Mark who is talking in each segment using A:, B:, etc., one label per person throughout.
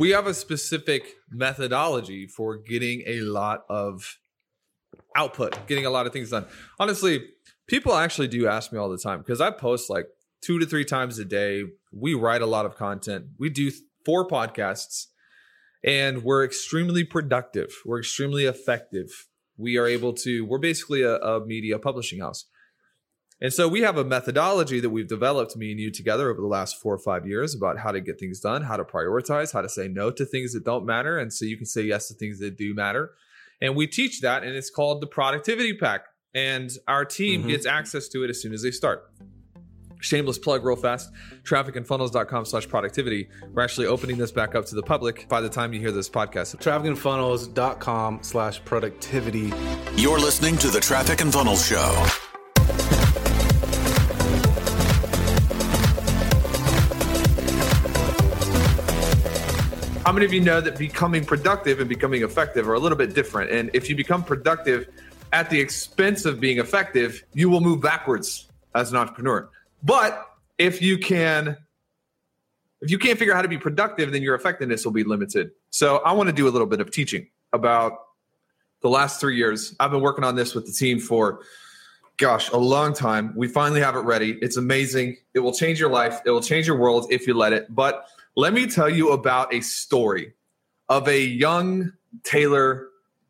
A: we have a specific methodology for getting a lot of output, getting a lot of things done. Honestly, people actually do ask me all the time because I post like two to three times a day. We write a lot of content. We do four podcasts and we're extremely productive. We're extremely effective. We are able to, we're basically a, a media publishing house. And so we have a methodology that we've developed, me and you together over the last four or five years about how to get things done, how to prioritize, how to say no to things that don't matter. And so you can say yes to things that do matter. And we teach that, and it's called the productivity pack. And our team mm-hmm. gets access to it as soon as they start. Shameless plug real fast, trafficandfunnels.com slash productivity. We're actually opening this back up to the public by the time you hear this podcast.
B: Trafficandfunnels.com slash productivity.
C: You're listening to the Traffic and Funnels Show.
A: How many of you know that becoming productive and becoming effective are a little bit different? And if you become productive at the expense of being effective, you will move backwards as an entrepreneur. But if you can if you can't figure out how to be productive, then your effectiveness will be limited. So I want to do a little bit of teaching about the last three years. I've been working on this with the team for gosh, a long time. We finally have it ready. It's amazing. It will change your life. It will change your world if you let it. But let me tell you about a story of a young Taylor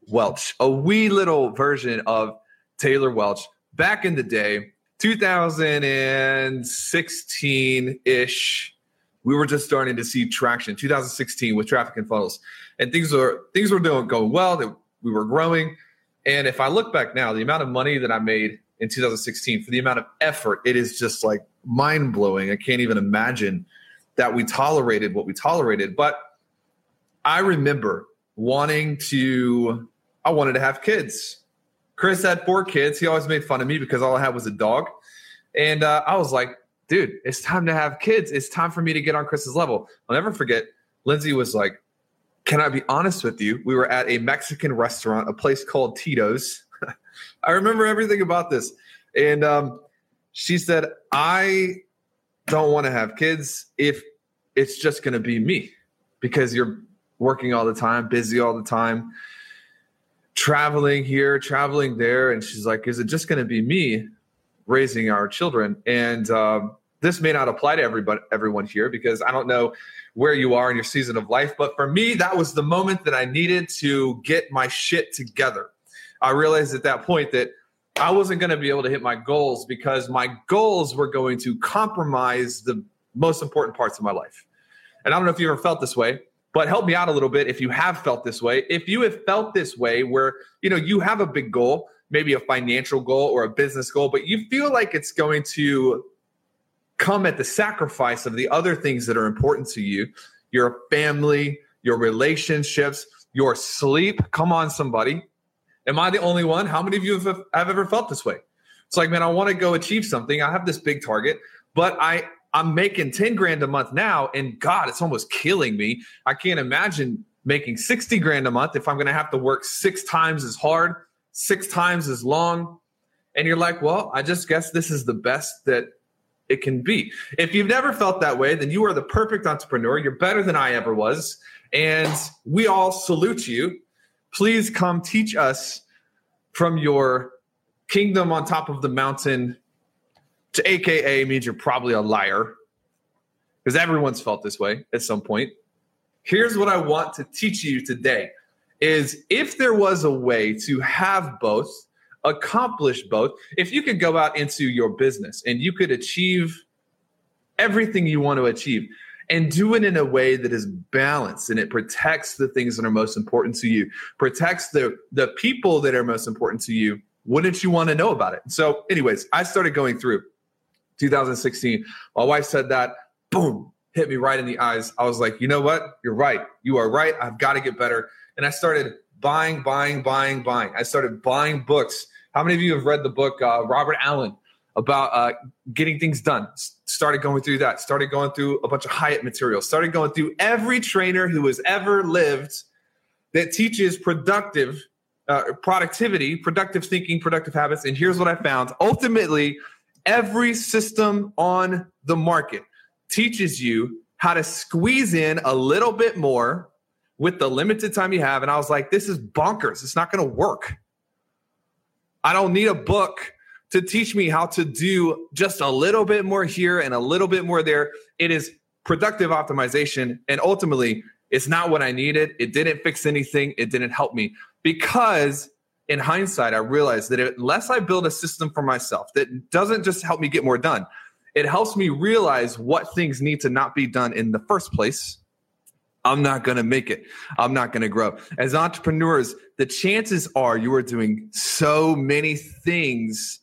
A: Welch, a wee little version of Taylor Welch back in the day, 2016 ish. We were just starting to see traction. 2016 with traffic and funnels, and things were things were doing going well. We were growing, and if I look back now, the amount of money that I made in 2016 for the amount of effort, it is just like mind blowing. I can't even imagine that we tolerated what we tolerated. But I remember wanting to, I wanted to have kids. Chris had four kids. He always made fun of me because all I had was a dog. And uh, I was like, dude, it's time to have kids. It's time for me to get on Chris's level. I'll never forget, Lindsay was like, can I be honest with you? We were at a Mexican restaurant, a place called Tito's. I remember everything about this. And um, she said, I don't want to have kids if it's just going to be me because you're working all the time, busy all the time, traveling here, traveling there. And she's like, Is it just going to be me raising our children? And um, this may not apply to everybody, everyone here because I don't know where you are in your season of life. But for me, that was the moment that I needed to get my shit together. I realized at that point that I wasn't going to be able to hit my goals because my goals were going to compromise the most important parts of my life. And I don't know if you ever felt this way, but help me out a little bit if you have felt this way. If you have felt this way where, you know, you have a big goal, maybe a financial goal or a business goal, but you feel like it's going to come at the sacrifice of the other things that are important to you, your family, your relationships, your sleep. Come on, somebody. Am I the only one? How many of you have, have ever felt this way? It's like, man, I want to go achieve something. I have this big target, but I I'm making 10 grand a month now, and God, it's almost killing me. I can't imagine making 60 grand a month if I'm going to have to work six times as hard, six times as long. And you're like, well, I just guess this is the best that it can be. If you've never felt that way, then you are the perfect entrepreneur. You're better than I ever was. And we all salute you. Please come teach us from your kingdom on top of the mountain to AKA means you're probably a liar because everyone's felt this way at some point. Here's what I want to teach you today is if there was a way to have both, accomplish both, if you could go out into your business and you could achieve everything you want to achieve and do it in a way that is balanced and it protects the things that are most important to you, protects the the people that are most important to you, wouldn't you want to know about it? So anyways, I started going through 2016. My wife said that, boom, hit me right in the eyes. I was like, you know what? You're right. You are right. I've got to get better. And I started buying, buying, buying, buying. I started buying books. How many of you have read the book uh, Robert Allen about uh, getting things done? Started going through that. Started going through a bunch of Hyatt material. Started going through every trainer who has ever lived that teaches productive uh, productivity, productive thinking, productive habits. And here's what I found: ultimately, every system on the market teaches you how to squeeze in a little bit more with the limited time you have. And I was like, this is bonkers. It's not going to work. I don't need a book to teach me how to do just a little bit more here and a little bit more there. It is productive optimization. And ultimately, it's not what I needed. It didn't fix anything. It didn't help me because in hindsight, I realized that unless I build a system for myself that doesn't just help me get more done, it helps me realize what things need to not be done in the first place. I'm not going to make it. I'm not going to grow. As entrepreneurs, the chances are you are doing so many things.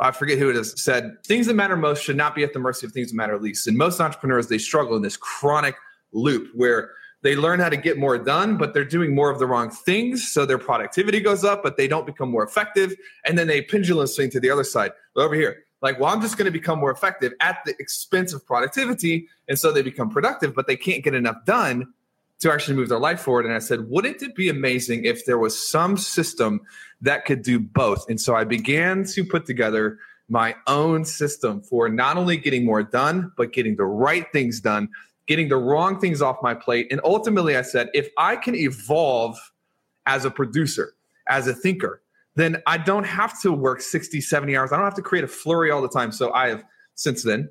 A: I forget who it is said things that matter most should not be at the mercy of things that matter least. And most entrepreneurs, they struggle in this chronic loop where they learn how to get more done, but they're doing more of the wrong things. So their productivity goes up, but they don't become more effective. And then they pendulum swing to the other side. Over here, like, well, I'm just going to become more effective at the expense of productivity. And so they become productive, but they can't get enough done to actually move their life forward. And I said, wouldn't it be amazing if there was some system that could do both? And so I began to put together my own system for not only getting more done, but getting the right things done, getting the wrong things off my plate. And ultimately, I said, if I can evolve as a producer, as a thinker, then I don't have to work 60, 70 hours. I don't have to create a flurry all the time. So I have since then,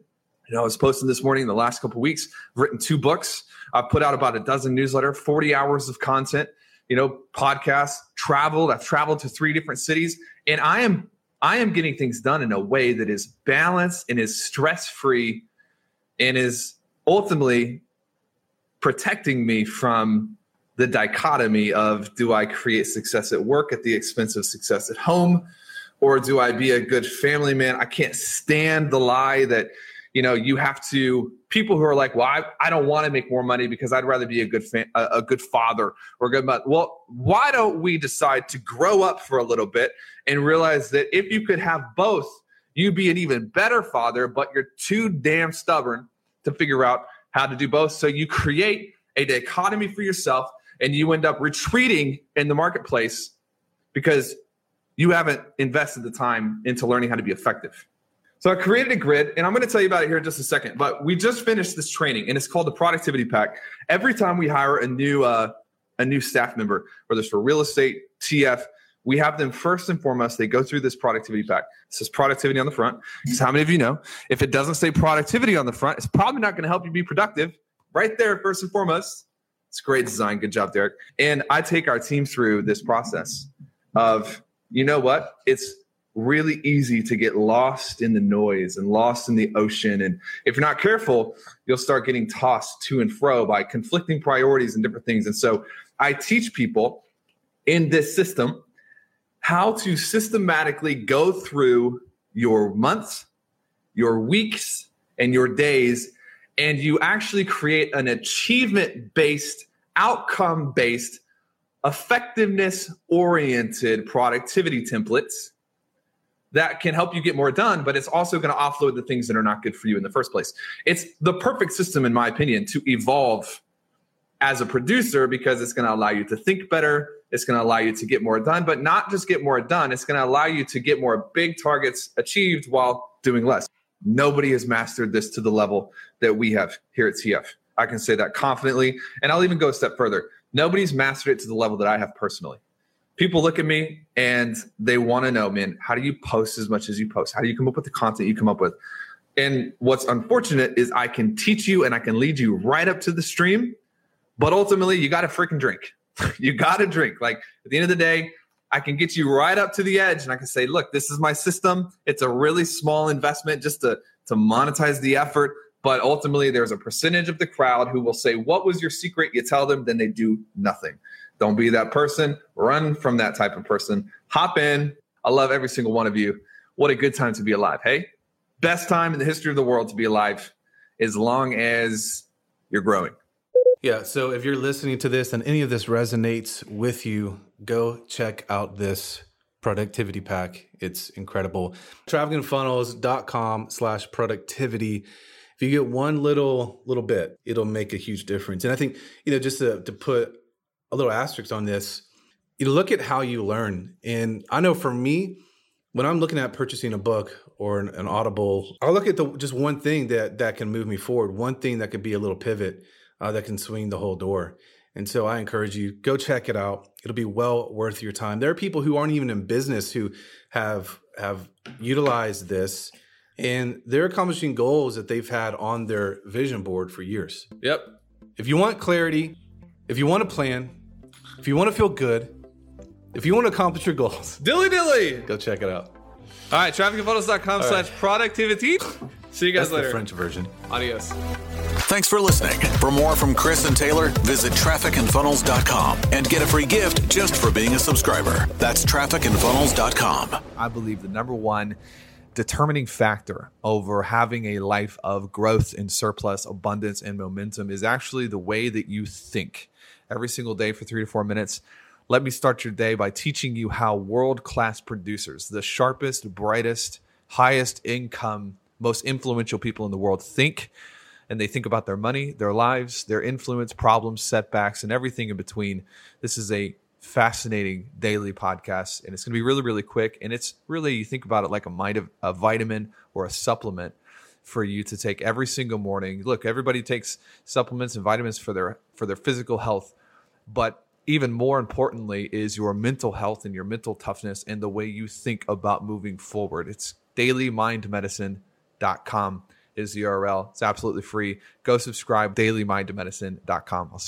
A: you know, I was posting this morning in the last couple weeks, I've written two books. I've put out about a dozen newsletter, 40 hours of content, you know, podcasts, traveled. I've traveled to three different cities. And I am I am getting things done in a way that is balanced and is stress-free and is ultimately protecting me from the dichotomy of do I create success at work at the expense of success at home? Or do I be a good family man? I can't stand the lie that, you know, you have to, people who are like, well, I, I don't want to make more money because I'd rather be a good, fa- a, a good father or a good mother. Well, why don't we decide to grow up for a little bit and realize that if you could have both, you'd be an even better father, but you're too damn stubborn to figure out how to do both. So you create a dichotomy for yourself and you end up retreating in the marketplace because you haven't invested the time into learning how to be effective. So I created a grid, and I'm going to tell you about it here in just a second. But we just finished this training, and it's called the Productivity Pack. Every time we hire a new uh, a new staff member, whether it's for real estate, TF, we have them first and foremost. They go through this productivity pack. It says productivity on the front. Because how many of you know if it doesn't say productivity on the front, it's probably not going to help you be productive. Right there, first and foremost. It's great design. Good job, Derek. And I take our team through this process of, you know what? It's really easy to get lost in the noise and lost in the ocean. And if you're not careful, you'll start getting tossed to and fro by conflicting priorities and different things. And so I teach people in this system how to systematically go through your months, your weeks, and your days and you actually create an achievement based, outcome based, effectiveness oriented productivity templates that can help you get more done, but it's also going to offload the things that are not good for you in the first place. It's the perfect system, in my opinion, to evolve as a producer because it's going to allow you to think better. It's going to allow you to get more done, but not just get more done. It's going to allow you to get more big targets achieved while doing less. Nobody has mastered this to the level that we have here at TF. I can say that confidently. And I'll even go a step further. Nobody's mastered it to the level that I have personally. People look at me and they want to know, man, how do you post as much as you post? How do you come up with the content you come up with? And what's unfortunate is I can teach you and I can lead you right up to the stream, but ultimately you got to freaking drink. you got to drink. Like at the end of the day, I can get you right up to the edge and I can say, look, this is my system. It's a really small investment just to, to monetize the effort. But ultimately, there's a percentage of the crowd who will say, What was your secret? You tell them, then they do nothing. Don't be that person. Run from that type of person. Hop in. I love every single one of you. What a good time to be alive. Hey, best time in the history of the world to be alive as long as you're growing.
B: Yeah. So if you're listening to this and any of this resonates with you, go check out this productivity pack. It's incredible. Trafficandfunnels.com slash productivity. If you get one little little bit, it'll make a huge difference. And I think, you know, just to, to put a little asterisk on this, you look at how you learn. And I know for me, when I'm looking at purchasing a book or an, an audible. I'll look at the just one thing that that can move me forward, one thing that could be a little pivot uh, that can swing the whole door. And so I encourage you go check it out. It'll be well worth your time. There are people who aren't even in business who have have utilized this and they're accomplishing goals that they've had on their vision board for years.
D: Yep.
B: If you want clarity, if you want to plan, if you want to feel good, if you want to accomplish your goals,
D: Dilly dilly.
B: go check it out.
D: All right, trafficandfunnels.com slash productivity. See you guys
B: That's
D: later.
B: the French version.
D: Adios.
C: Thanks for listening. For more from Chris and Taylor, visit trafficandfunnels.com and get a free gift just for being a subscriber. That's trafficandfunnels.com.
A: I believe the number one determining factor over having a life of growth and surplus, abundance, and momentum is actually the way that you think. Every single day for three to four minutes, let me start your day by teaching you how world class producers, the sharpest, brightest, highest income, most influential people in the world, think. And they think about their money, their lives, their influence, problems, setbacks, and everything in between. This is a fascinating daily podcast and it's going to be really really quick and it's really you think about it like a mind of a vitamin or a supplement for you to take every single morning. Look everybody takes supplements and vitamins for their for their physical health but even more importantly is your mental health and your mental toughness and the way you think about moving forward. It's dailymindmedicine.com is the url it's absolutely free. Go subscribe dailymindmedicine.com i'll see you